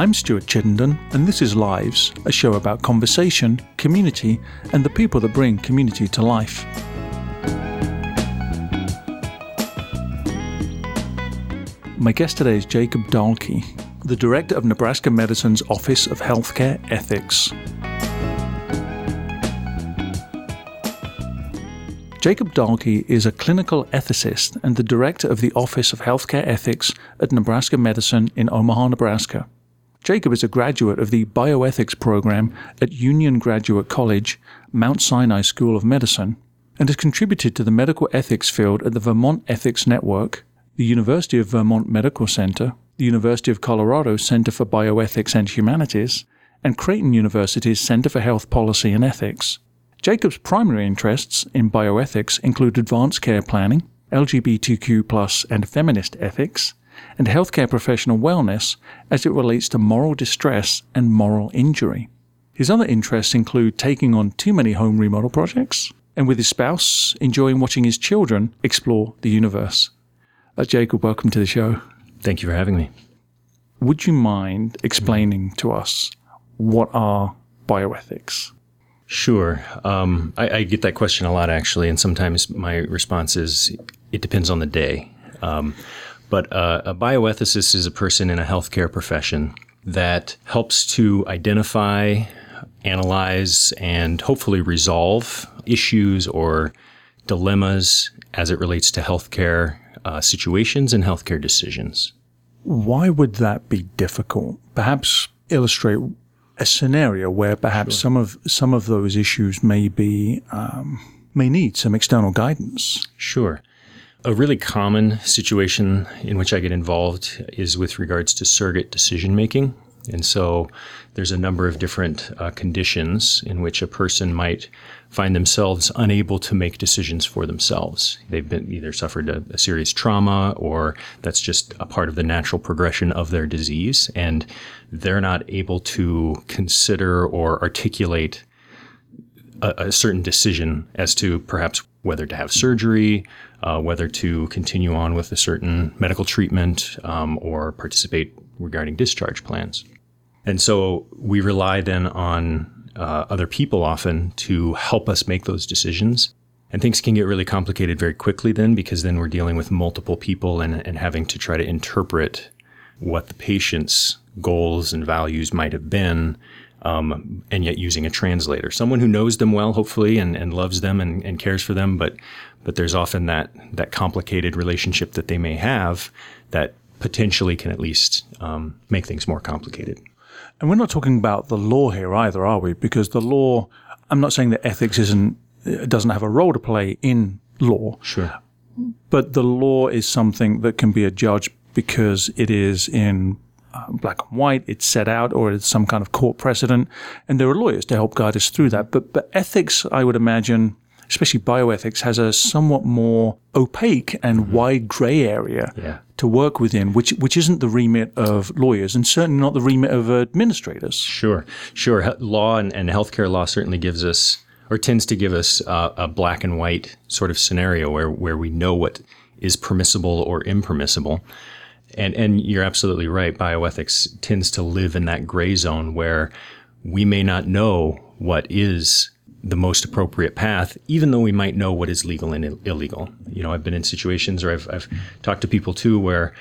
I'm Stuart Chittenden, and this is Lives, a show about conversation, community, and the people that bring community to life. My guest today is Jacob Dahlke, the director of Nebraska Medicine's Office of Healthcare Ethics. Jacob Dahlke is a clinical ethicist and the director of the Office of Healthcare Ethics at Nebraska Medicine in Omaha, Nebraska. Jacob is a graduate of the bioethics program at Union Graduate College, Mount Sinai School of Medicine, and has contributed to the medical ethics field at the Vermont Ethics Network, the University of Vermont Medical Center, the University of Colorado Center for Bioethics and Humanities, and Creighton University's Center for Health Policy and Ethics. Jacob's primary interests in bioethics include advanced care planning, LGBTQ and feminist ethics, and healthcare professional wellness as it relates to moral distress and moral injury. His other interests include taking on too many home remodel projects, and with his spouse, enjoying watching his children explore the universe. Uh, Jacob, welcome to the show. Thank you for having me. Would you mind explaining to us what are bioethics? Sure. Um, I, I, get that question a lot, actually, and sometimes my response is it depends on the day. Um, but uh, a bioethicist is a person in a healthcare profession that helps to identify, analyze, and hopefully resolve issues or dilemmas as it relates to healthcare uh, situations and healthcare decisions. Why would that be difficult? Perhaps illustrate a scenario where perhaps sure. some of some of those issues may be um, may need some external guidance. Sure. A really common situation in which I get involved is with regards to surrogate decision making. And so there's a number of different uh, conditions in which a person might find themselves unable to make decisions for themselves. They've been either suffered a, a, serious trauma or that's just a part of the natural progression of their disease. And they're not able to consider or articulate a, a certain decision as to perhaps whether to have surgery, uh, whether to continue on with a certain medical treatment, um, or participate regarding discharge plans. And so we rely then on uh, other people often to help us make those decisions. And things can get really complicated very quickly then because then we're dealing with multiple people and, and having to try to interpret what the patient's goals and values might have been, um, and yet using a translator, someone who knows them well, hopefully, and, and loves them and, and cares for them. But but there's often that that complicated relationship that they may have that potentially can at least um, make things more complicated. And we're not talking about the law here either, are we? Because the law, I'm not saying that ethics isn't doesn't have a role to play in law. Sure. But the law is something that can be adjudged because it is in uh, black and white, it's set out, or it's some kind of court precedent, and there are lawyers to help guide us through that. But but ethics, I would imagine, especially bioethics, has a somewhat more opaque and mm-hmm. wide grey area yeah. to work within, which which isn't the remit of lawyers and certainly not the remit of administrators. Sure, sure. Law and, and healthcare law certainly gives us or tends to give us uh, a black and white sort of scenario where where we know what is permissible or impermissible. And and you're absolutely right. Bioethics tends to live in that gray zone where we may not know what is the most appropriate path, even though we might know what is legal and Ill- illegal. You know, I've been in situations or I've, I've talked to people too where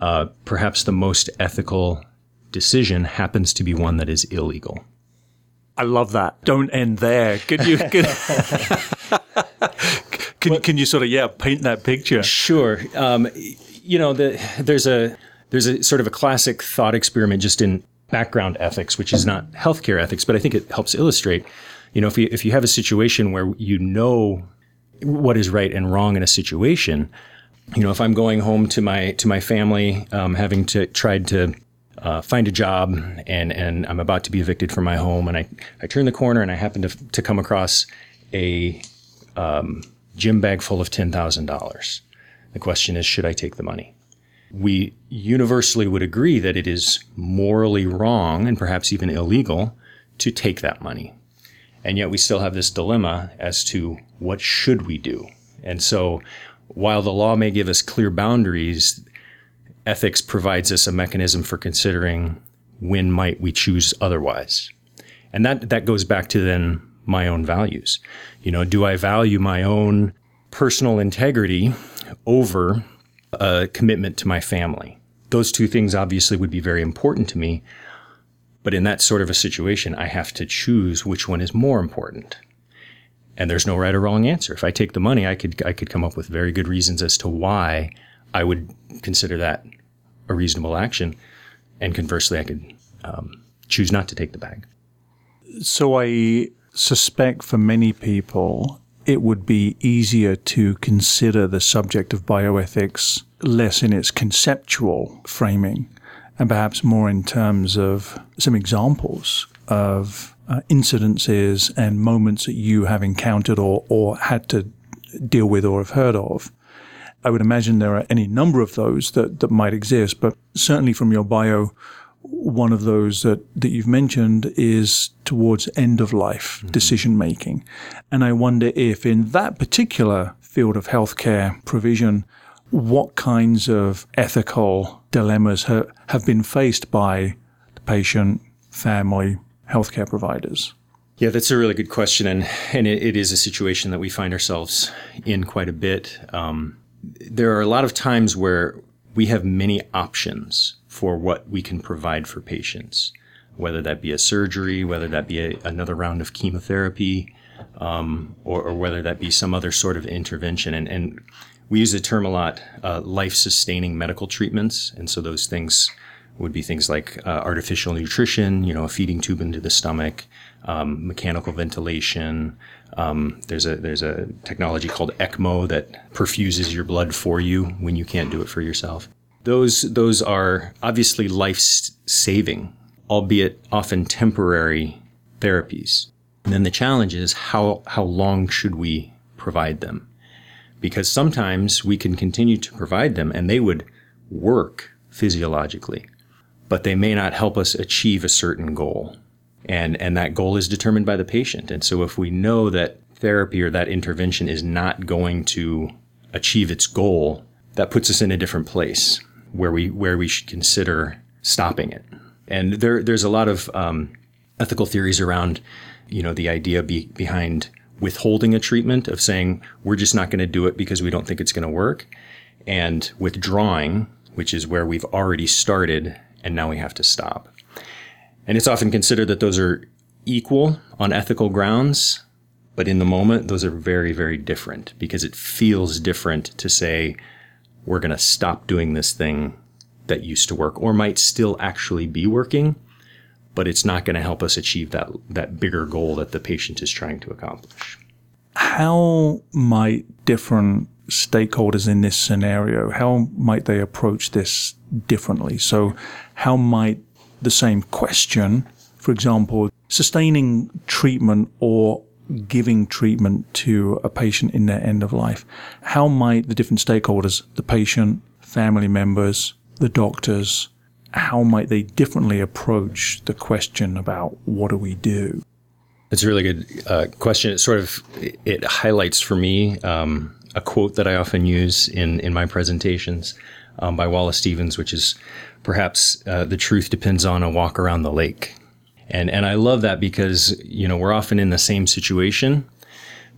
uh, perhaps the most ethical decision happens to be one that is illegal. I love that. Don't end there. Can you can, can, can, you sort of yeah paint that picture? Sure. Um, you know, the, there's a there's a sort of a classic thought experiment just in background ethics, which is not healthcare ethics, but I think it helps illustrate you know, if you if you have a situation where you know what is right and wrong in a situation, you know, if I'm going home to my to my family, um, having to tried to uh, find a job and and I'm about to be evicted from my home, and I I turn the corner and I happen to to come across a um, gym bag full of ten thousand dollars. The question is, should I take the money? We universally would agree that it is morally wrong and perhaps even illegal to take that money. And yet we still have this dilemma as to what should we do? And so while the law may give us clear boundaries, ethics provides us a mechanism for considering when might we choose otherwise? And that, that goes back to then my own values. You know, do I value my own personal integrity over a commitment to my family? Those two things obviously would be very important to me. But in that sort of a situation, I have to choose which one is more important. And there's no right or wrong answer. If I take the money, I could I could come up with very good reasons as to why I would consider that a reasonable action. And conversely, I could um, choose not to take the bag. So I suspect for many people, it would be easier to consider the subject of bioethics less in its conceptual framing and perhaps more in terms of some examples of uh, incidences and moments that you have encountered or, or had to deal with or have heard of. I would imagine there are any number of those that, that might exist, but certainly from your bio, one of those that, that you've mentioned is towards end of life mm-hmm. decision making. And I wonder if in that particular field of healthcare provision, what kinds of ethical dilemmas ha- have been faced by the patient, family, healthcare providers? Yeah, that's a really good question, and and it, it is a situation that we find ourselves in quite a bit. Um, there are a lot of times where we have many options for what we can provide for patients, whether that be a surgery, whether that be a, another round of chemotherapy, um, or, or, whether that be some other sort of intervention. And, and we use the term a lot, uh, life-sustaining medical treatments, and so those things would be things like uh, artificial nutrition, you know, a feeding tube into the stomach, um, mechanical ventilation. Um, there's a there's a technology called ECMO that perfuses your blood for you when you can't do it for yourself. Those those are obviously life saving, albeit often temporary therapies. And then the challenge is how how long should we provide them? Because sometimes we can continue to provide them and they would work physiologically, but they may not help us achieve a certain goal. And, and that goal is determined by the patient. And so if we know that therapy or that intervention is not going to achieve its goal, that puts us in a different place where we, where we should consider stopping it. And there, there's a lot of um, ethical theories around, you know, the idea be, behind withholding a treatment of saying we're just not going to do it because we don't think it's going to work, and withdrawing, which is where we've already started and now we have to stop. And it's often considered that those are equal on ethical grounds, but in the moment, those are very, very different because it feels different to say, we're going to stop doing this thing that used to work or might still actually be working, but it's not going to help us achieve that, that bigger goal that the patient is trying to accomplish. How might different stakeholders in this scenario, how might they approach this differently? So how might the same question, for example, sustaining treatment or giving treatment to a patient in their end of life, how might the different stakeholders, the patient, family members, the doctors, how might they differently approach the question about what do we do? It's a really good uh, question. It sort of it highlights for me um, a quote that I often use in in my presentations um, by Wallace Stevens, which is perhaps uh, the truth depends on a walk around the lake. And and I love that because you know we're often in the same situation,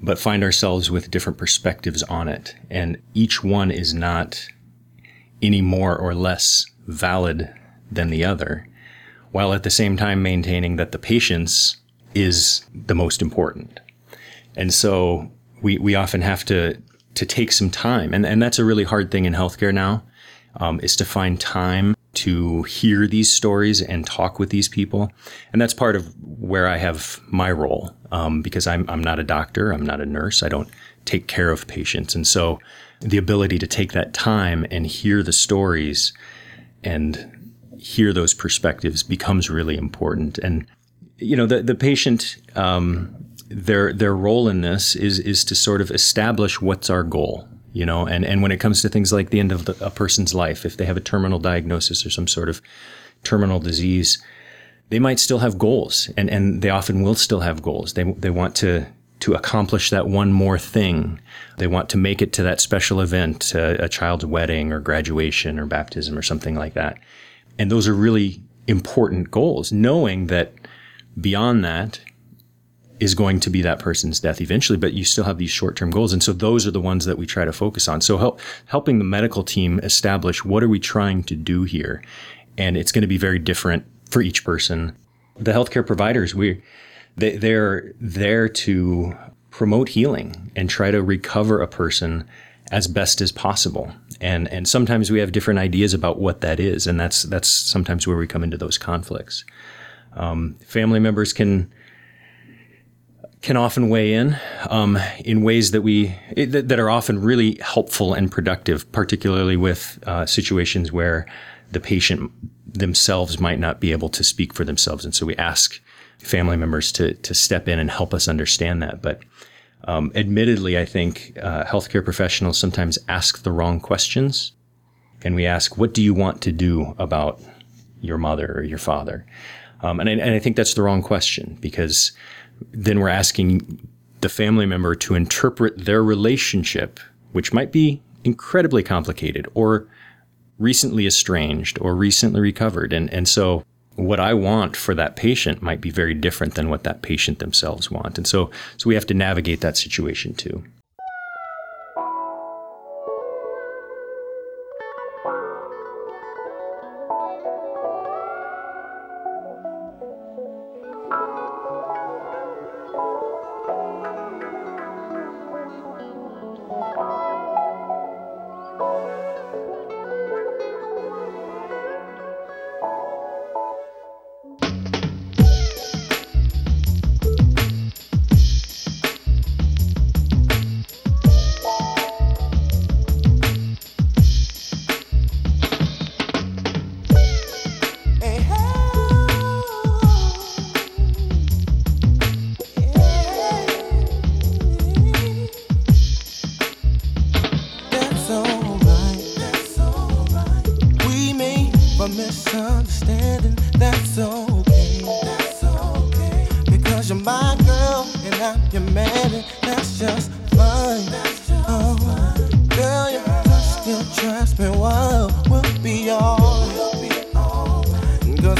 but find ourselves with different perspectives on it, and each one is not any more or less valid than the other, while at the same time maintaining that the patient's is the most important. And so we, we often have to, to take some time. And, and that's a really hard thing in healthcare now, um, is to find time to hear these stories and talk with these people. And that's part of where I have my role, um, because I'm, I'm not a doctor. I'm not a nurse. I don't take care of patients. And so the ability to take that time and hear the stories and hear those perspectives becomes really important. And you know, the the patient, um, their their role in this is is to sort of establish what's our goal. You know, and and when it comes to things like the end of the, a person's life, if they have a terminal diagnosis or some sort of terminal disease, they might still have goals, and and they often will still have goals. They they want to to accomplish that one more thing. They want to make it to that special event, uh, a child's wedding or graduation or baptism or something like that. And those are really important goals, knowing that beyond that is going to be that person's death eventually, but you still have these short term goals. And so those are the ones that we try to focus on. So help, helping the medical team establish what are we trying to do here? And it's going to be very different for each person. The healthcare providers, we, they, they're there to promote healing and try to recover a person as best as possible. And and sometimes we have different ideas about what that is, and that's that's sometimes where we come into those conflicts. Um, family members can can often weigh in um, in ways that we that, that, are often really helpful and productive, particularly with uh, situations where the patient themselves might not be able to speak for themselves, and so we ask family members to to step in and help us understand that. But um, admittedly, I think uh, healthcare professionals sometimes ask the wrong questions, and we ask, "What do you want to do about your mother or your father?" Um, and, I, and I think that's the wrong question because then we're asking the family member to interpret their relationship, which might be incredibly complicated or recently estranged or recently recovered. And, and so what I want for that patient might be very different than what that patient themselves want. And so, so we have to navigate that situation too.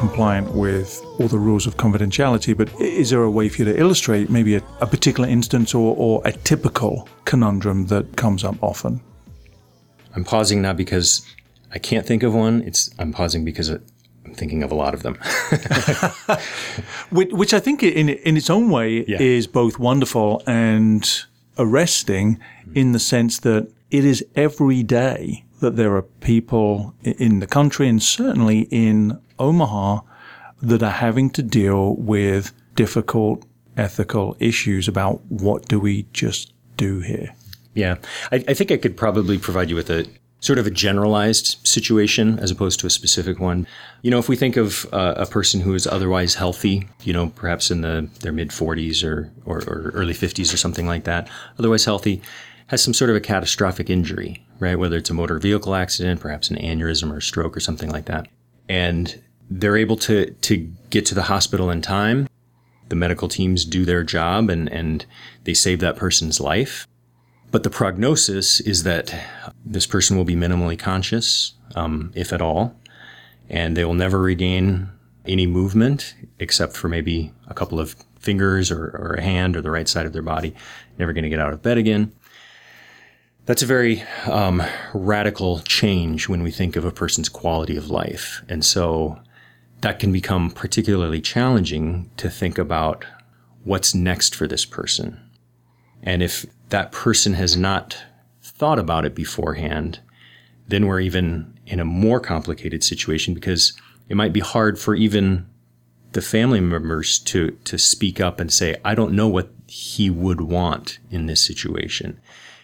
compliant with all the rules of confidentiality, but is there a way for you to illustrate maybe a, a particular instance or, or a typical conundrum that comes up often? I'm pausing now because I can't think of one. It's I'm pausing because I'm thinking of a lot of them. which, which, I think in in its own way yeah. is both wonderful and arresting in the sense that it is every day that there are people in the country and certainly in Omaha that are having to deal with difficult ethical issues about what do we just do here. Yeah, I, I think I could probably provide you with a sort of a generalized situation as opposed to a specific one. You know, if we think of uh, a person who is otherwise healthy, you know, perhaps in the their mid 40s or, or, or early 50s or something like that, otherwise healthy, has some sort of a catastrophic injury, right? Whether it's a motor vehicle accident, perhaps an aneurysm or stroke or something like that. And they're able to, to get to the hospital in time. The medical teams do their job and, and they save that person's life. But the prognosis is that this person will be minimally conscious, um, if at all, and they will never regain any movement except for maybe a couple of fingers or, or a hand or the right side of their body. Never going to get out of bed again. That's a very um, radical change when we think of a person's quality of life. And so that can become particularly challenging to think about what's next for this person. And if that person has not thought about it beforehand, then we're even in a more complicated situation because it might be hard for even the family members to, to speak up and say, I don't know what he would want in this situation.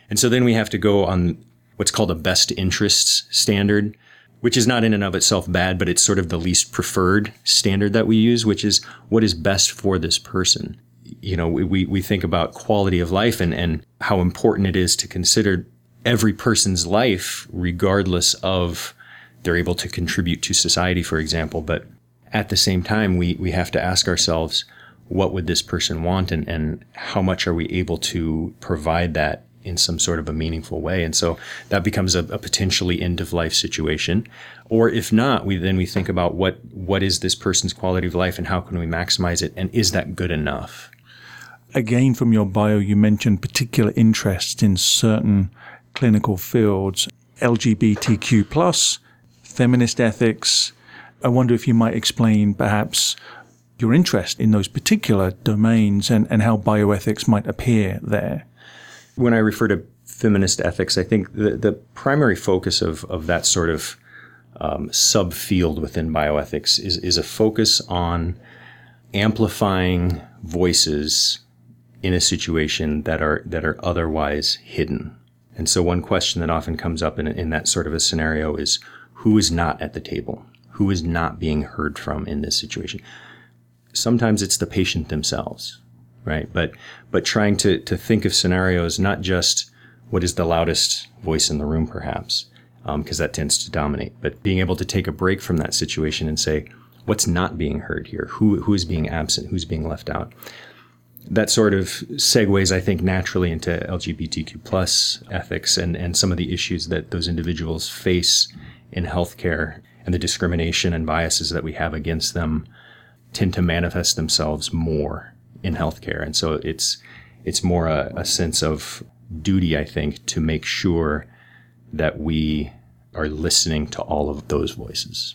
And so then we have to go on what's called a best interests standard, which is not in and of itself bad, but it's sort of the least preferred standard that we use, which is what is best for this person. You know, we, we think about quality of life and, and how important it is to consider every person's life, regardless of they're able to contribute to society, for example. But at the same time, we, we have to ask ourselves, what would this person want and, and how much are we able to provide that in some sort of a meaningful way. And so that becomes a, a, potentially end of life situation. Or if not, we then we think about what what is this person's quality of life and how can we maximize it and is that good enough? Again, from your bio, you mentioned particular interest in certain clinical fields, LGBTQ plus, feminist ethics. I wonder if you might explain perhaps your interest in those particular domains and, and how bioethics might appear there. When I refer to feminist ethics, I think the, the primary focus of, of that sort of um, subfield within bioethics is, is a focus on amplifying voices in a situation that are that are otherwise hidden. And so one question that often comes up in, in that sort of a scenario is who is not at the table? Who is not being heard from in this situation? Sometimes it's the patient themselves right? But but trying to to think of scenarios not just what is the loudest voice in the room, perhaps, because um, that tends to dominate, but being able to take a break from that situation and say, what's not being heard here? Who who is being absent? Who's being left out? That sort of segues, I think, naturally into LGBTQ plus ethics and, and some of the issues that those individuals face in healthcare and the discrimination and biases that we have against them tend to manifest themselves more in healthcare. And so it's it's more a, a sense of duty, I think, to make sure that we are listening to all of those voices.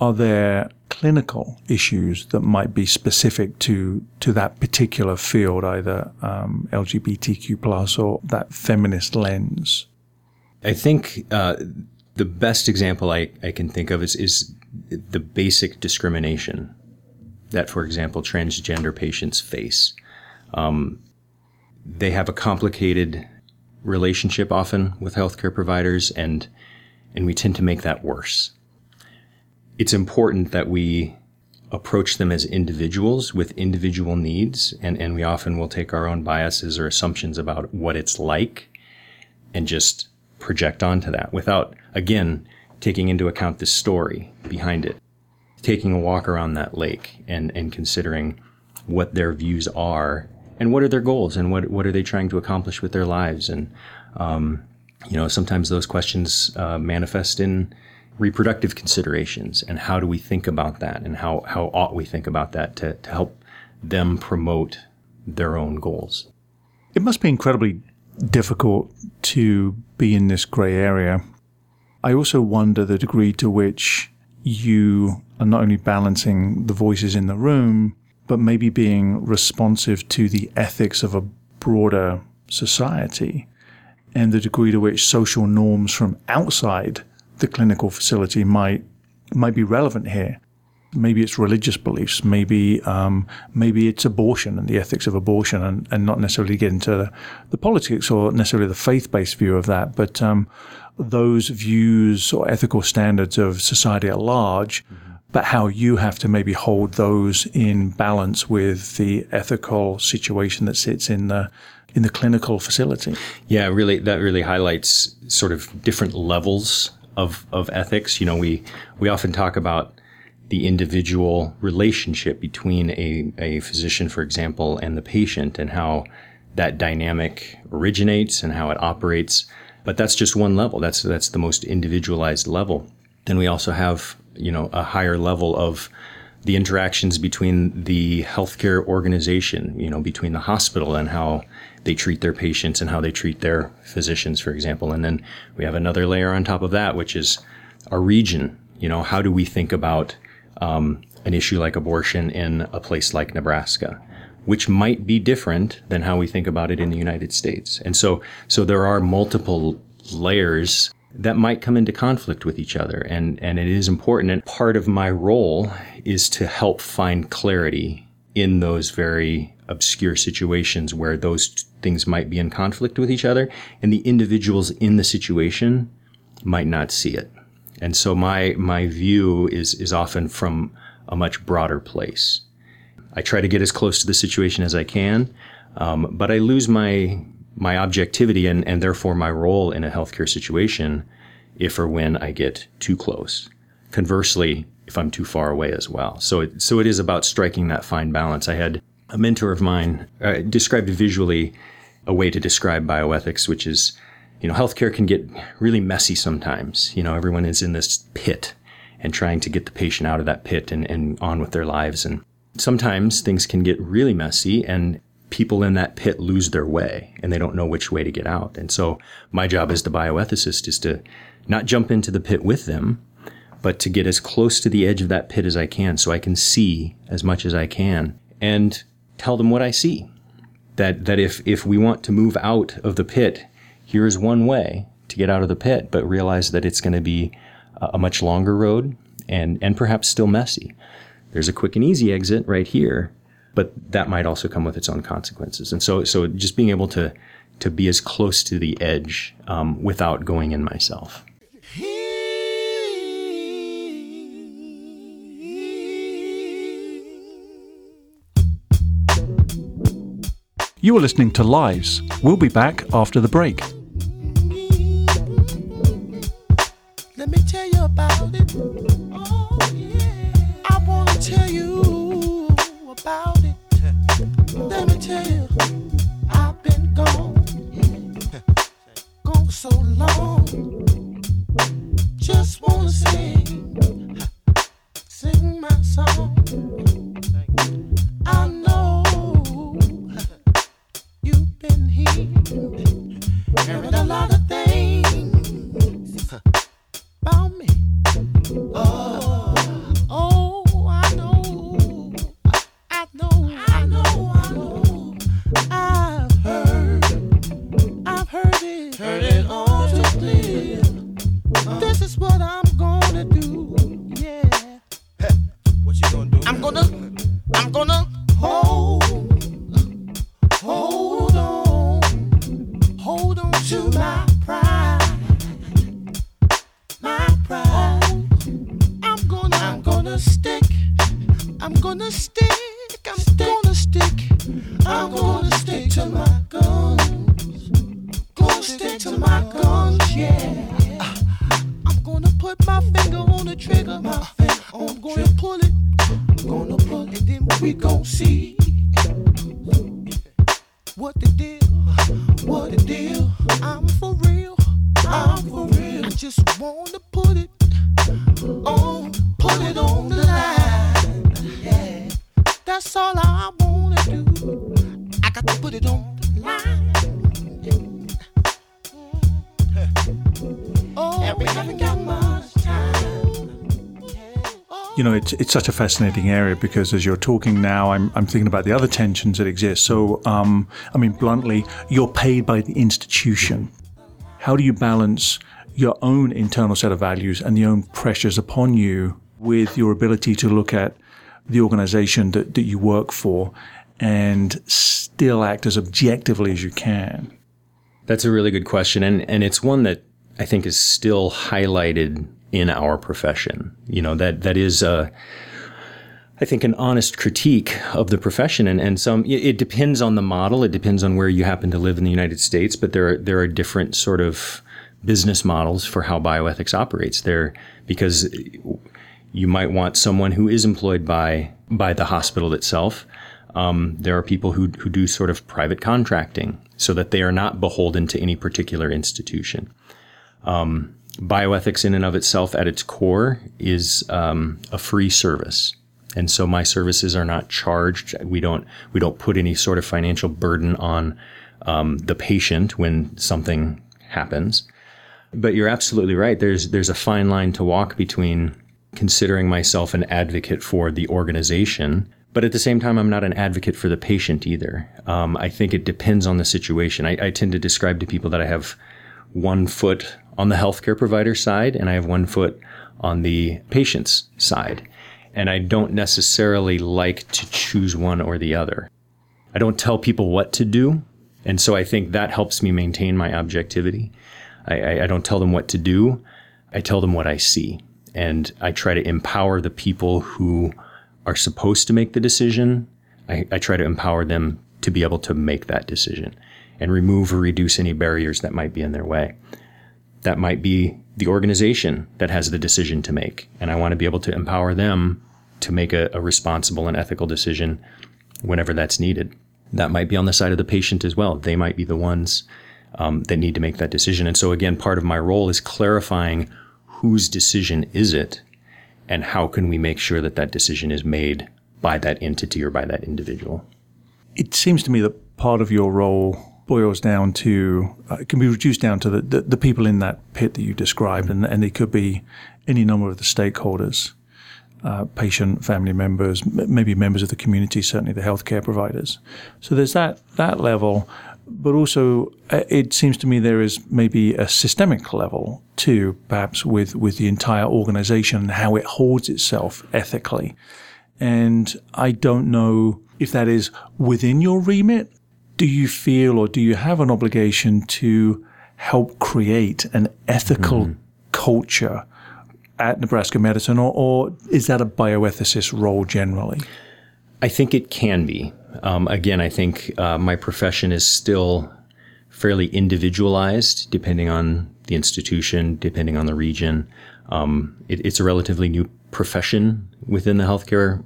Are there clinical issues that might be specific to to that particular field, either um, LGBTQ plus or that feminist lens? I think uh, the best example I, I can think of is, is the basic discrimination that, for example, transgender patients face. Um, they have a complicated relationship often with healthcare providers, and and we tend to make that worse. It's important that we approach them as individuals with individual needs, and, and we often will take our own biases or assumptions about what it's like and just project onto that without, again, taking into account the story behind it taking a walk around that lake and, and considering what their views are and what are their goals and what, what are they trying to accomplish with their lives. And, um, you know, sometimes those questions uh, manifest in reproductive considerations and how do we think about that and how, how ought we think about that to, to help them promote their own goals. It must be incredibly difficult to be in this gray area. I also wonder the degree to which you are not only balancing the voices in the room, but maybe being responsive to the ethics of a broader society and the degree to which social norms from outside the clinical facility might might be relevant here. Maybe it's religious beliefs. Maybe um, maybe it's abortion and the ethics of abortion, and, and not necessarily get into the, the politics or necessarily the faith based view of that. But um, those views or ethical standards of society at large, mm-hmm. But how you have to maybe hold those in balance with the ethical situation that sits in the in the clinical facility. Yeah, really, that really highlights sort of different levels of of ethics. You know, we we often talk about the individual relationship between a, a physician, for example, and the patient, and how that dynamic originates and how it operates. But that's just one level. That's that's the most individualized level. Then we also have you know a higher level of the interactions between the healthcare organization, you know, between the hospital and how they treat their patients and how they treat their physicians, for example. And then we have another layer on top of that, which is our region. You know, how do we think about um, an issue like abortion in a place like Nebraska? which might be different than how we think about it in the United States. And so, so there are multiple layers that might come into conflict with each other. And, and it is important. And part of my role is to help find clarity in those very obscure situations where those things might be in conflict with each other and the individuals in the situation might not see it. And so my my view is is often from a much broader place. I try to get as close to the situation as I can, um, but I lose my my objectivity and, and therefore my role in a healthcare situation if or when I get too close. Conversely, if I'm too far away as well. So it, so it is about striking that fine balance. I had a mentor of mine uh, described visually a way to describe bioethics, which is, you know, healthcare can get really messy sometimes. You know, everyone is in this pit and trying to get the patient out of that pit and, and on with their lives. And sometimes things can get really messy and people in that pit lose their way and they don't know which way to get out. And so my job as the bioethicist is to not jump into the pit with them, but to get as close to the edge of that pit as I can so I can see as much as I can and tell them what I see. That, that if, if we want to move out of the pit, here's one way to get out of the pit, but realize that it's going to be a much longer road and, and perhaps still messy. There's a quick and easy exit right here, but that might also come with its own consequences. And so, so just being able to, to be as close to the edge um, without going in myself. You are listening to Lives. We'll be back after the break. Let me tell you about it. Oh, yeah. I want to tell you about it. Let me tell you, I've been gone, gone so long. Just want to sing, sing my song. I know you've been hearing, hearing a lot of things it's, such a fascinating area because as you're talking now, I'm, I'm thinking about the other tensions that exist. So, um, I mean, bluntly, you're paid by the institution. How do you balance your own internal set of values and the own pressures upon you with your ability to look at the organization that, that you work for and still act as objectively as you can? That's a really good question, and and it's one that I think is still highlighted in our profession. You know that that is, I think, an honest critique of the profession, and and some it depends on the model. It depends on where you happen to live in the United States, but there are there are different sort of business models for how bioethics operates there because you might want someone who is employed by by the hospital itself. Um, there are people who who do sort of private contracting so that they are not beholden to any particular institution. Um, bioethics, in and of itself, at its core, is um, a free service, and so my services are not charged. We don't we don't put any sort of financial burden on um, the patient when something happens. But you're absolutely right. There's there's a fine line to walk between considering myself an advocate for the organization, but at the same time, I'm not an advocate for the patient either. Um, I think it depends on the situation. I, I tend to describe to people that I have one foot on the healthcare provider side and I have one foot on the patient's side. And I don't necessarily like to choose one or the other. I don't tell people what to do. And so I think that helps me maintain my objectivity. I, I, I don't tell them what to do. I tell them what I see and I try to empower the people who are supposed to make the decision. I, I try to empower them to be able to make that decision and remove or reduce any barriers that might be in their way. That might be the organization that has the decision to make. And I want to be able to empower them to make a, a responsible and ethical decision whenever that's needed. That might be on the side of the patient as well. They might be the ones um, that need to make that decision. And so, again, part of my role is clarifying whose decision is it and how can we make sure that that decision is made by that entity or by that individual. It seems to me that part of your role boils down to, uh, can be reduced down to the, the, the, people in that pit that you described, and, and they could be any number of the stakeholders. Uh, patient, family members, m- maybe members of the community, certainly the healthcare providers. So there's that that level, but also uh, it seems to me there is maybe a systemic level too, perhaps with with the entire organization and how it holds itself ethically. And I don't know if that is within your remit. Do you feel or do you have an obligation to help create an ethical mm-hmm. culture at Nebraska Medicine, or, or is that a bioethicist role generally? I think it can be. Um, again, I think uh, my profession is still fairly individualized, depending on the institution, depending on the region. Um, it, it's a relatively new profession within the healthcare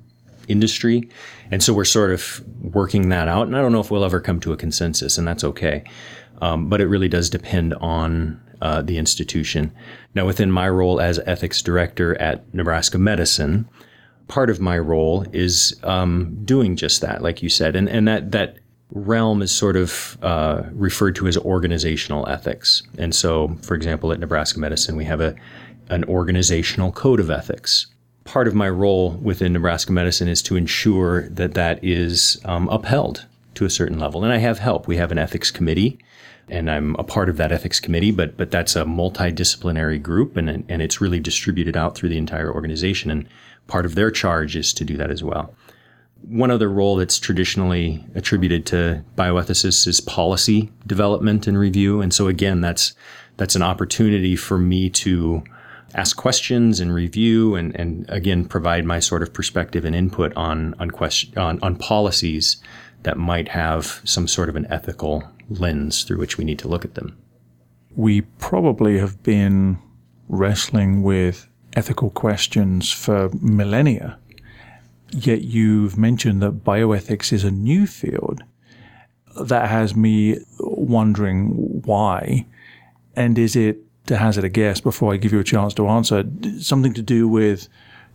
industry. And so we're sort of working that out. And I don't know if we'll ever come to a consensus, and that's okay. Um, but it really does depend on uh, the institution. Now, within my role as ethics director at Nebraska Medicine, part of my role is um, doing just that, like you said, and and that that realm is sort of uh, referred to as organizational ethics. And so, for example, at Nebraska Medicine, we have a an organizational code of ethics. Part of my role within Nebraska Medicine is to ensure that that is um, upheld to a certain level. And I have help. We have an ethics committee and I'm a part of that ethics committee, but but that's a multidisciplinary group, and and it's really distributed out through the entire organization, and part of their charge is to do that as well. One other role that's traditionally attributed to bioethicists is policy development and review, and so again, that's that's an opportunity for me to ask questions and review and, and again provide my sort of perspective and input on on question on, on policies that might have some sort of an ethical lens through which we need to look at them. We probably have been wrestling with ethical questions for millennia. Yet you've mentioned that bioethics is a new field. That has me wondering why. And is it, to hazard a guess before I give you a chance to answer, something to do with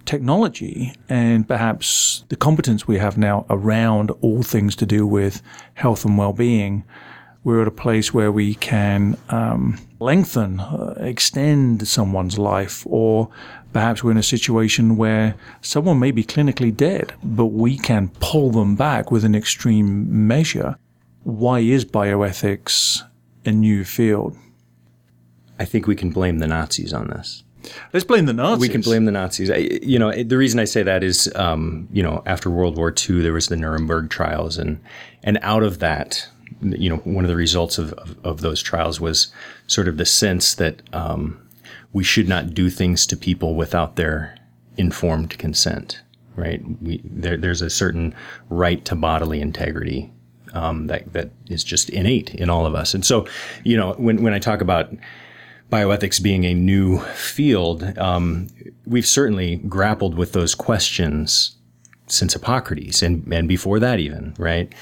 technology and perhaps the competence we have now around all things to do with health and well-being we're at a place where we can um, lengthen, uh, extend someone's life, or perhaps we're in a situation where someone may be clinically dead, but we can pull them back with an extreme measure. Why is bioethics a new field? I think we can blame the Nazis on this. Let's blame the Nazis. We can blame the Nazis. I, you know, the reason I say that is, um, you know, after World War II, there was the Nuremberg trials, and and out of that, you know, one of the results of, of, of those trials was sort of the sense that um, we should not do things to people without their informed consent, right? We, there, there's a certain right to bodily integrity um, that, that is just innate in all of us. And so, you know, when, when I talk about bioethics being a new field, um, we've certainly grappled with those questions since Hippocrates and, and before that even, right?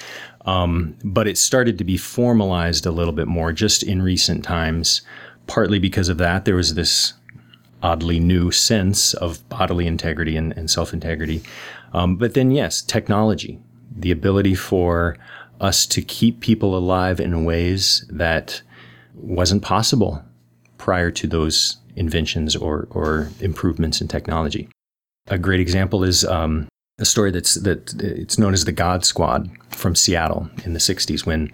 Um, but it started to be formalized a little bit more just in recent times. Partly because of that, there was this oddly new sense of bodily integrity and, and self integrity. Um, but then, yes, technology, the ability for us to keep people alive in ways that wasn't possible prior to those inventions or, or improvements in technology. A great example is um, a story that's that it's known as the God Squad from Seattle in the 60s when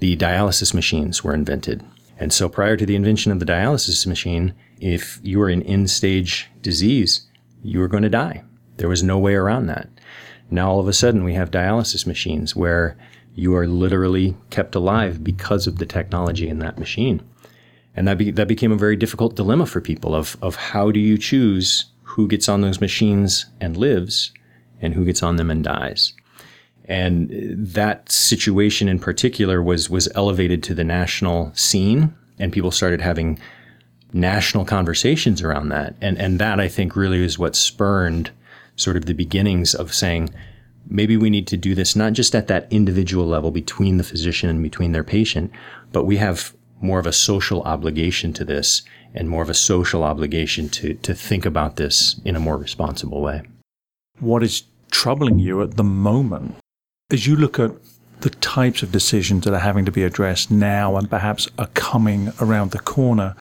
the dialysis machines were invented. And so prior to the invention of the dialysis machine, if you were in end-stage disease, you were going to die. There was no way around that. Now all of a sudden we have dialysis machines where you are literally kept alive because of the technology in that machine. And that, be, that became a very difficult dilemma for people of, of how do you choose who gets on those machines and lives and who gets on them and dies. And that situation in particular was, was elevated to the national scene and people started having national conversations around that. And, and that I think really is what spurned sort of the beginnings of saying, maybe we need to do this not just at that individual level between the physician and between their patient, but we have more of a social obligation to this and more of a social obligation to, to think about this in a more responsible way. What is troubling you at the moment as you look at the types of decisions that are having to be addressed now and perhaps are coming around the corner?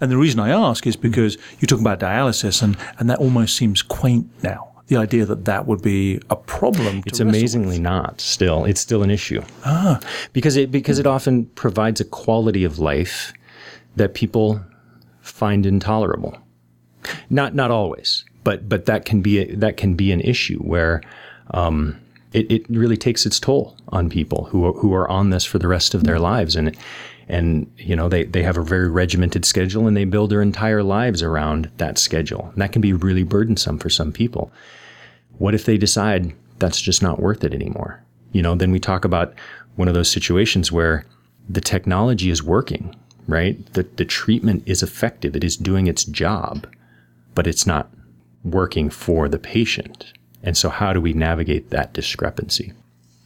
And the reason I ask is because you talk about dialysis and, and that almost seems quaint now the idea that that would be a problem. It's amazingly not. Still, it's still an issue. Ah, because it because it often provides a quality of life that people find intolerable. Not not always, but but that can be a, that can be an issue where. Um, it, it really takes its toll on people who are, who are on this for the rest of their lives, and and you know they, they have a very regimented schedule and they build their entire lives around that schedule and that can be really burdensome for some people what if they decide that's just not worth it anymore? You know, then we talk about one of those situations where the technology is working, right? The, the treatment is effective, it is doing its job, but it's not working for the patient. And so, how do we navigate that discrepancy?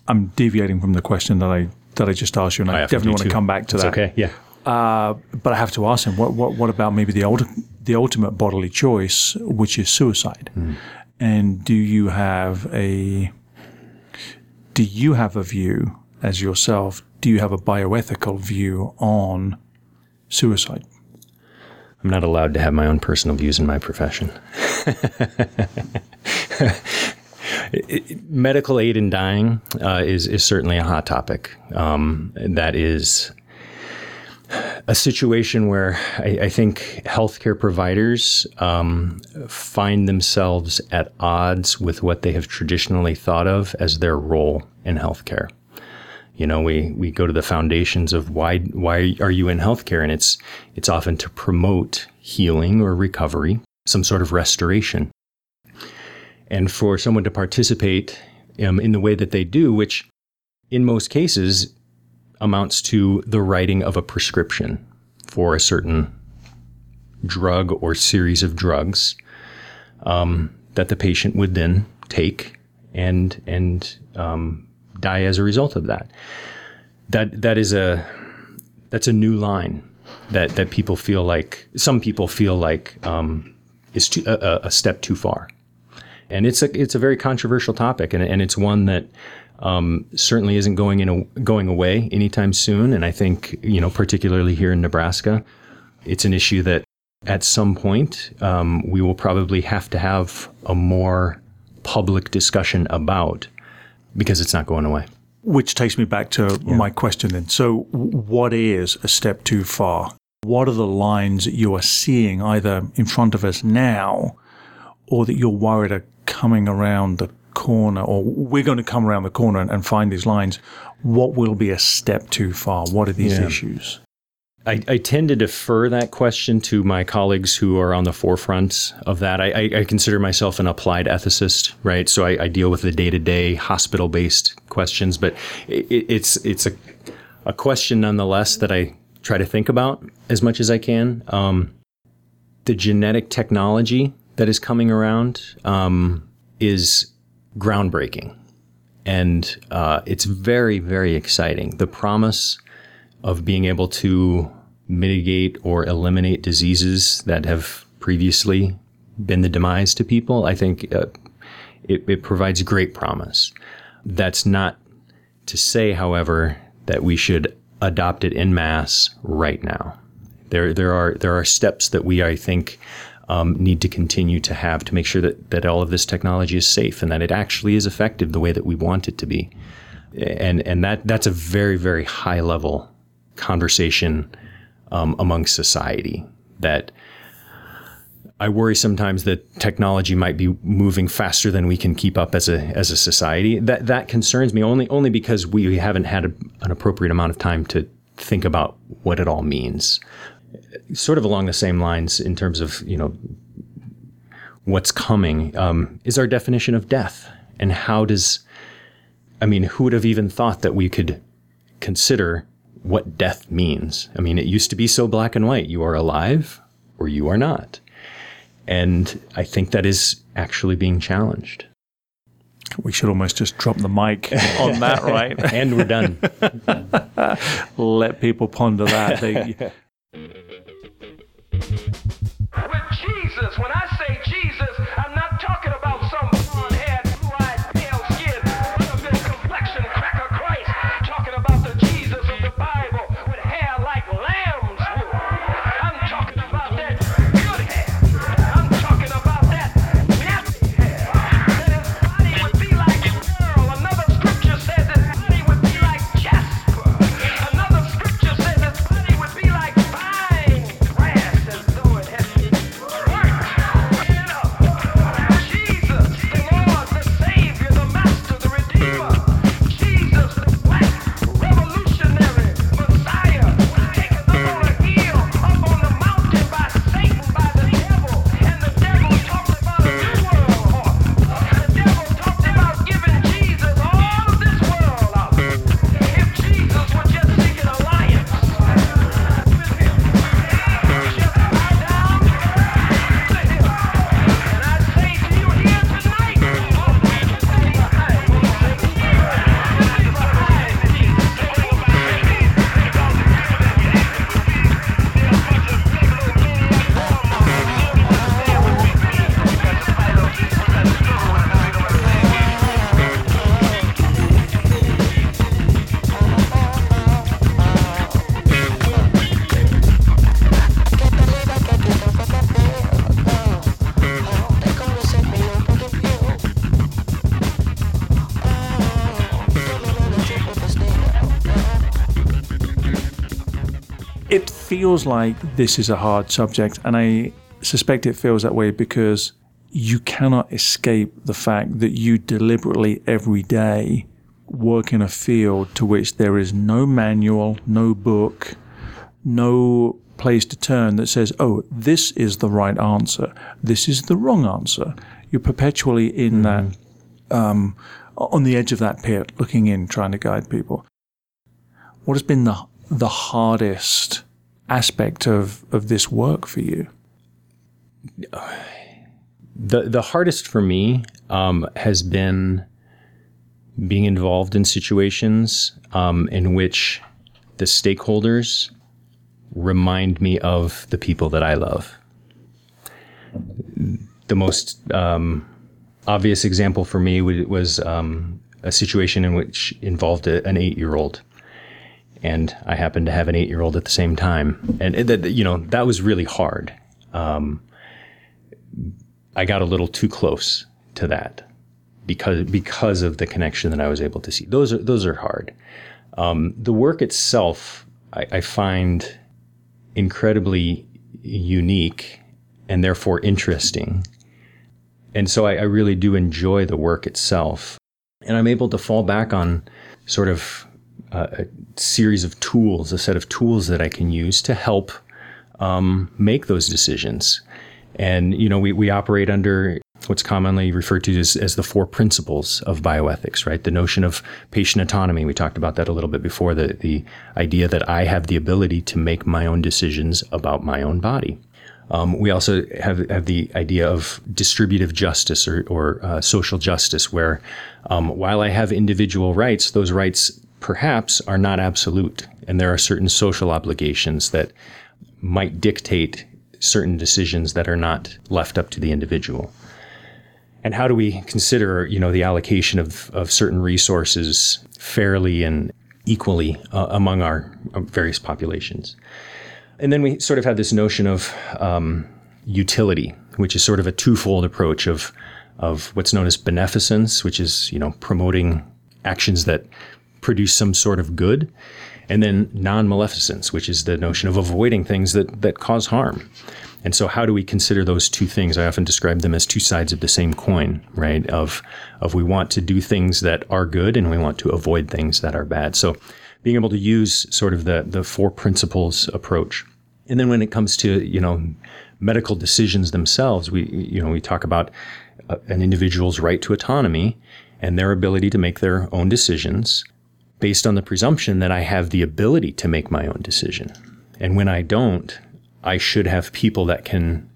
I'm deviating from the question that I that I just asked you, and I, I definitely want to come back to That's that. Okay, yeah. Uh, but I have to ask him, what, what, what about maybe the, ulti- the ultimate bodily choice, which is suicide? Mm. And do you have a do you have a view as yourself? Do you have a bioethical view on suicide? I'm not allowed to have my own personal views in my profession. Medical aid in dying uh, is is certainly a hot topic. Um, that is a situation where I, I think healthcare providers um, find themselves at odds with what they have traditionally thought of as their role in healthcare. You know, we, we go to the foundations of why why are you in healthcare, and it's it's often to promote healing or recovery, some sort of restoration, and for someone to participate um, in the way that they do, which in most cases amounts to the writing of a prescription for a certain drug or series of drugs um, that the patient would then take and and um, die as a result of that. That that is a that's a new line that that people feel like some people feel like um, is too, a, a, step too far, and it's a it's a very controversial topic, and and it's one that um, certainly isn't going in a, going away anytime soon. And I think you know, particularly here in Nebraska, it's an issue that at some point um, we will probably have to have a more public discussion about because it's not going away. Which takes me back to yeah. my question then. So, what is a step too far? What are the lines that you are seeing either in front of us now or that you're worried are coming around the corner or we're going to come around the corner and, and find these lines, what will be a step too far? What are these yeah. issues? I, I, tend to defer that question to my colleagues who are on the forefront of that. I, I, I consider myself an applied ethicist, right? So I, deal with the day-to-day hospital-based questions, but it, it's it's a a question nonetheless that I try to think about as much as I can. Um, the genetic technology that is coming around um, is groundbreaking. And uh, it's very, very exciting. The promise of being able to mitigate or eliminate diseases that have previously been the demise to people, I think uh, it, it provides great promise. That's not to say, however, that we should adopt it in mass right now. There, there are there are steps that we, I think, um, need to continue to have to make sure that, that all of this technology is safe and that it actually is effective the way that we want it to be. And, and that, that's a very, very high level conversation um, among society that I worry sometimes that technology might be moving faster than we can keep up as a as a society. That that concerns me only only because we haven't had a, an appropriate amount of time to think about what it all means. Sort of along the same lines in terms of you know what's coming. Um, is our definition of death and how does i mean who would have even thought that we could consider what death means? I mean it used to be so black and white. You are alive or you are not. And i think that is actually being challenged. We should almost just drop the mic on that, right? and we're done. Let people ponder that. They, feels like this is a hard subject, and I suspect it feels that way because you cannot escape the fact that you deliberately every day work in a field to which there is no manual, no book, no place to turn that says, oh, this is the right answer, this is the wrong answer. You're perpetually in that, um, on the edge of that pit, looking in, trying to guide people. What has been the the hardest aspect of, of this work for you? the the hardest for me um, has been being involved in situations um, in which the stakeholders remind me of the people that I love. The most um, obvious example for me was um, a situation in which involved a, an eight-year-old, and I happened to have an eight-year-old at the same time, and that you know that was really hard. I got a little too close to that because because of the connection that I was able to see. Those are those are hard. Um, the work itself, I, I find incredibly unique and therefore interesting, and so I, I really do enjoy the work itself, and I'm able to fall back on sort of a series of tools, a set of tools that I can use to help um, make those decisions. And, you know, we, we operate under what's commonly referred to as, as the four principles of bioethics, right? The notion of patient autonomy. We talked about that a little bit before, the, the idea that I have the ability to make my own decisions about my own body. Um, we also have, have the idea of distributive justice or, or uh, social justice, where um, while I have individual rights, those rights perhaps are not absolute. And there are certain social obligations that might dictate certain decisions that are not left up to the individual. And how do we consider, you know, the allocation of, of certain resources fairly and equally uh, among our various populations? And then we sort of have this notion of um, utility, which is sort of a twofold approach of of what's known as beneficence, which is you know promoting actions that produce some sort of good, and then non-maleficence, which is the notion of avoiding things that that cause harm. And so, how do we consider those two things? I often describe them as two sides of the same coin, right? Of of we want to do things that are good, and we want to avoid things that are bad. So, being able to use sort of the the four principles approach And then when it comes to, you know, medical decisions themselves, we, you know, we talk about uh, an individual's right to autonomy and their ability to make their own decisions based on the presumption that I have the ability to make my own decision. And when I don't, I should have people that can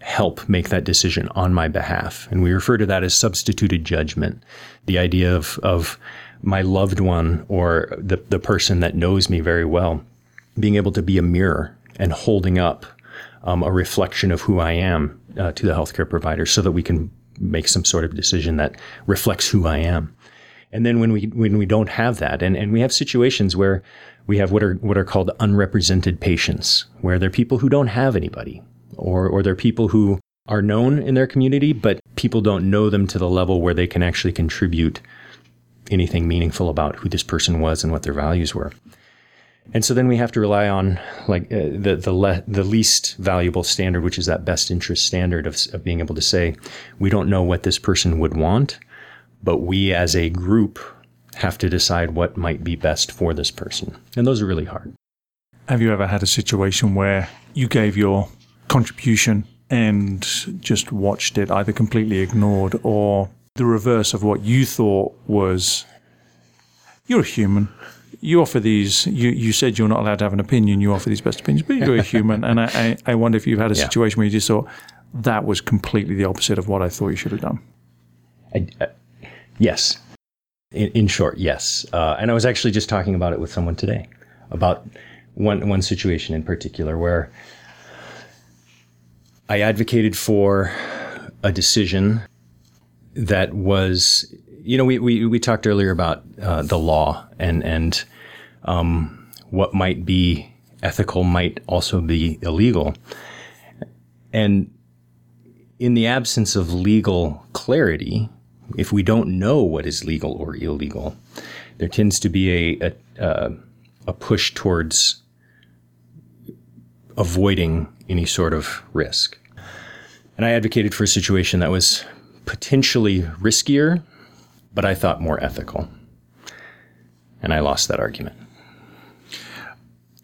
help make that decision on my behalf. And we refer to that as substituted judgment. The idea of, of my loved one or the, the person that knows me very well being able to be a mirror and holding up um, a reflection of who I am uh, to the healthcare provider so that we can make some sort of decision that reflects who I am. And then when we when we don't have that, and, and we have situations where we have what are what are called unrepresented patients, where they're people who don't have anybody, or or they're people who are known in their community, but people don't know them to the level where they can actually contribute anything meaningful about who this person was and what their values were. And so then we have to rely on like uh, the the le- the least valuable standard, which is that best interest standard of, of being able to say, we don't know what this person would want, but we as a group have to decide what might be best for this person. And those are really hard. Have you ever had a situation where you gave your contribution and just watched it either completely ignored or the reverse of what you thought was you're a human. You offer these, you, you said you're not allowed to have an opinion, you offer these best opinions, but you're a human. And I, I, I wonder if you've had a Yeah. situation where you just thought, that was completely the opposite of what I thought you should have done. I, yes. In, in short, yes. Uh, and I was actually just talking about it with someone today about one one situation in particular where I advocated for a decision that was, you know, we we, we talked earlier about uh, the law and and um, what might be ethical might also be illegal, and in the absence of legal clarity, if we don't know what is legal or illegal, there tends to be a a, uh, a push towards avoiding any sort of risk. And I advocated for a situation that was potentially riskier, but I thought more ethical. And I lost that argument.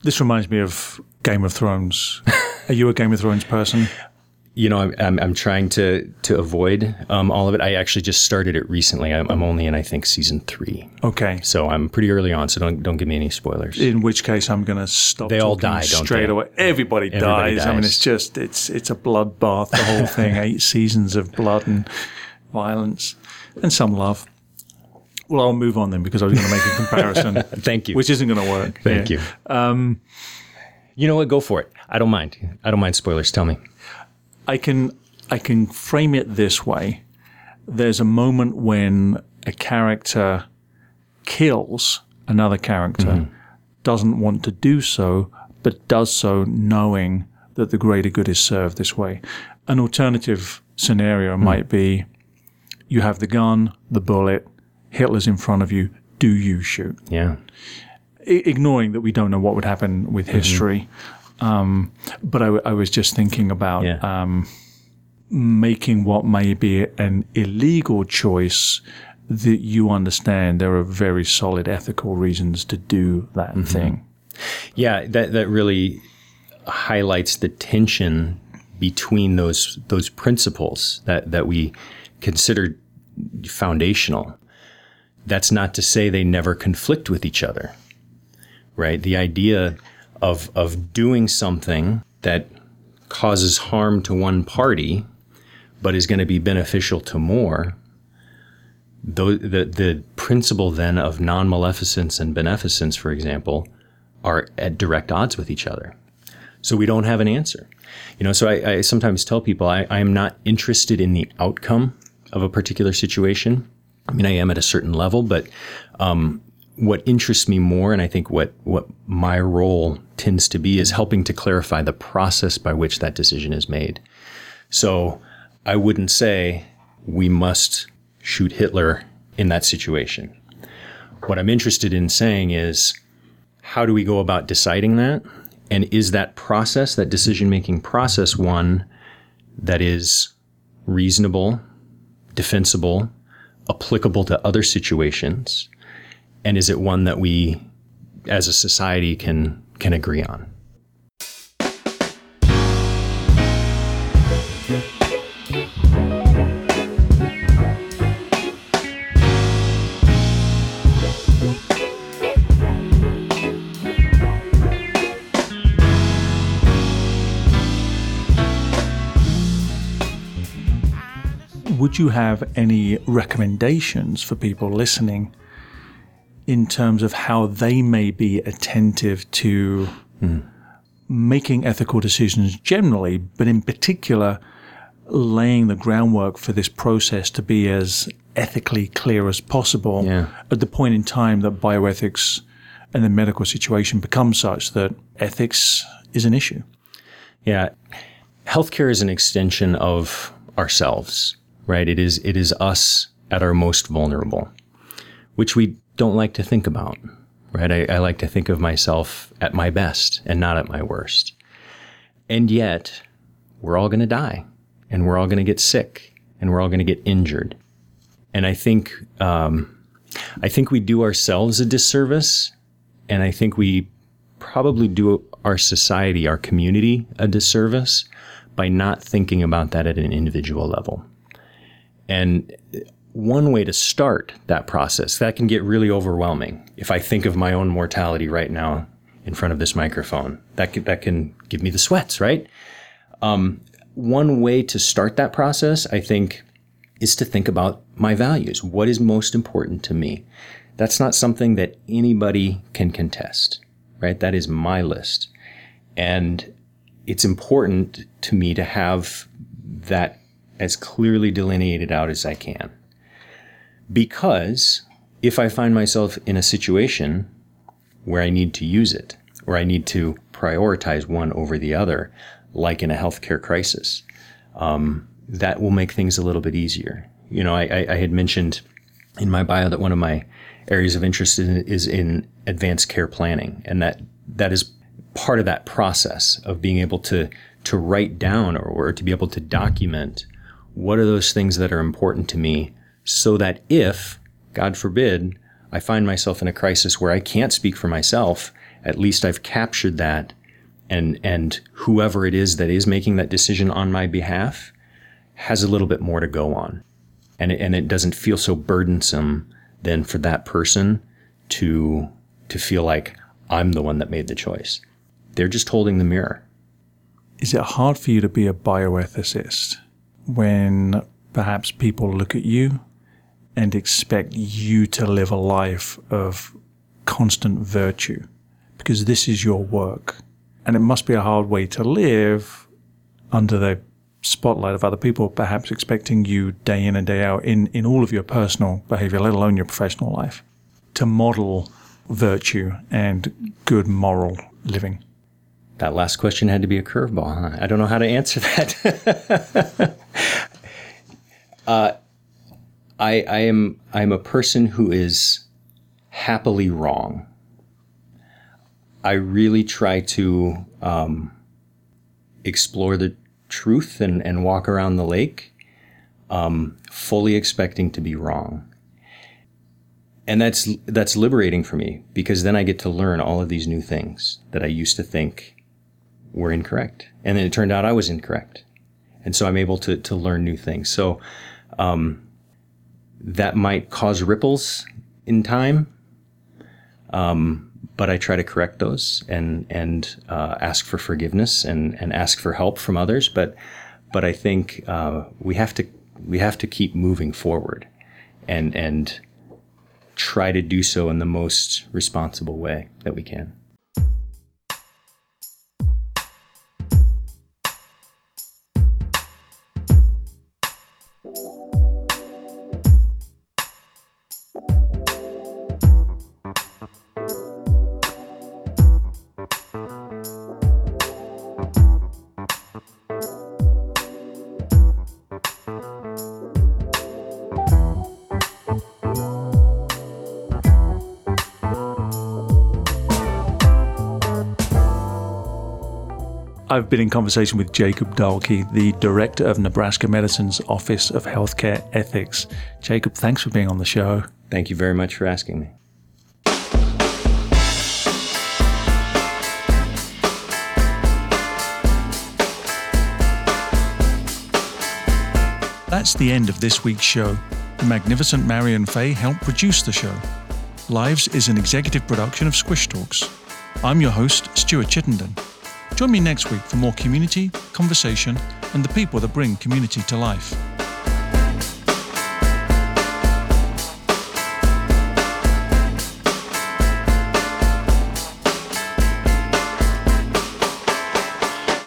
This reminds me of Game of Thrones. Are you a Game of Thrones person? You know, I'm, I'm, trying to to avoid um, all of it. I actually just started it recently. I'm, I'm only in, I think, season three, Okay. so I'm pretty early on. So don't don't give me any spoilers. In which case, I'm going to stop. They all die, don't straight they? away. Everybody, Everybody dies. I mean, it's just it's it's a bloodbath. The whole thing. Eight seasons of blood and violence, and some love. Well, I'll move on then because I was going to make a comparison, Thank you. which isn't going to work. Thank Yeah. you. Um, you know what? Go for it. I don't mind. I don't mind spoilers. Tell me. I can I can frame it this way. There's a moment when a character kills another character, mm-hmm. doesn't want to do so, but does so knowing that the greater good is served this way. An alternative scenario mm. might be you have the gun, the bullet, Hitler's in front of you, do you shoot? Yeah. I- ignoring that we don't know what would happen with mm-hmm. history. Um, but I was just thinking about Yeah. um, making what may be an illegal choice that you understand there are very solid ethical reasons to do that thing. Yeah. That that really highlights the tension between those those principles that that we consider foundational. That's not to say they never conflict with each other. Right? The idea of of doing something that causes harm to one party but is going to be beneficial to more Tho- the the principle then of non-maleficence and beneficence, for example, are at direct odds with each other. So we don't have an answer. You know, so I, I sometimes tell people I, I am not interested in the outcome of a particular situation. I mean, I am at a certain level, but um, what interests me more, and I think what what my role tends to be, is helping to clarify the process by which that decision is made. So I wouldn't say we must shoot Hitler in that situation. What I'm interested in saying is how do we go about deciding that? And is that process, that decision making process, one that is reasonable, defensible, applicable to other situations? And is it one that we as a society can can agree on? Would you have any recommendations for people listening in terms of how they may be attentive to making ethical decisions generally, but in particular, laying the groundwork for this process to be as ethically clear as possible Yeah. at the point in time that bioethics and the medical situation becomes such that ethics is an issue? Yeah. Healthcare is an extension of ourselves, right? It is it is us at our most vulnerable, which we don't like to think about, right? I, I like to think of myself at my best and not at my worst. And yet, we're all going to die and we're all going to get sick and we're all going to get injured. And I think, um, I think we do ourselves a disservice and I think we probably do our society, our community, a disservice by not thinking about that at an individual level. And one way to start that process, that can get really overwhelming. If I think of my own mortality right now in front of this microphone, that can, that can give me the sweats, right? Um, one way to start that process, I think, is to think about my values. What is most important to me? That's not something that anybody can contest, right? That is my list. And it's important to me to have that as clearly delineated out as I can. Because if I find myself in a situation where I need to use it, or I need to prioritize one over the other, like in a healthcare crisis, um, that will make things a little bit easier. You know, I, I, I had mentioned in my bio that one of my areas of interest in, is in advanced care planning, and that that is part of that process of being able to to write down or, or to be able to document what are those things that are important to me, so that if God forbid I find myself in a crisis where I can't speak for myself, at least I've captured that, and and whoever it is that is making that decision on my behalf has a little bit more to go on, and it, and it doesn't feel so burdensome then for that person to to feel like I'm the one that made the choice. They're just holding the mirror. Is it hard for you to be a bioethicist when perhaps people look at you and expect you to live a life of constant virtue? Because this is your work. And it must be a hard way to live under the spotlight of other people, perhaps expecting you day in and day out in, in all of your personal behavior, let alone your professional life, to model virtue and good moral living. That last question had to be a curveball. Huh? I don't know how to answer that. uh, I, I am I am a person who is happily wrong. I really try to um, explore the truth and, and walk around the lake, um, fully expecting to be wrong. And that's that's liberating for me because then I get to learn all of these new things that I used to think were incorrect. And then it turned out I was incorrect. And so I'm able to, to learn new things. So um, that might cause ripples in time. Um, but I try to correct those and, and uh, ask for forgiveness and, and ask for help from others. But, but I think uh, we have to we have to keep moving forward and, and try to do so in the most responsible way that we can. I've been in conversation with Jacob Dahlke, the director of Nebraska Medicine's Office of Healthcare Ethics. Jacob, thanks for being on the show. Thank you very much for asking me. That's the end of this week's show. The magnificent Marion Fay helped produce the show. Lives is an executive production of Squish Talks. I'm your host, Stuart Chittenden. Join me next week for more community, conversation, and the people that bring community to life.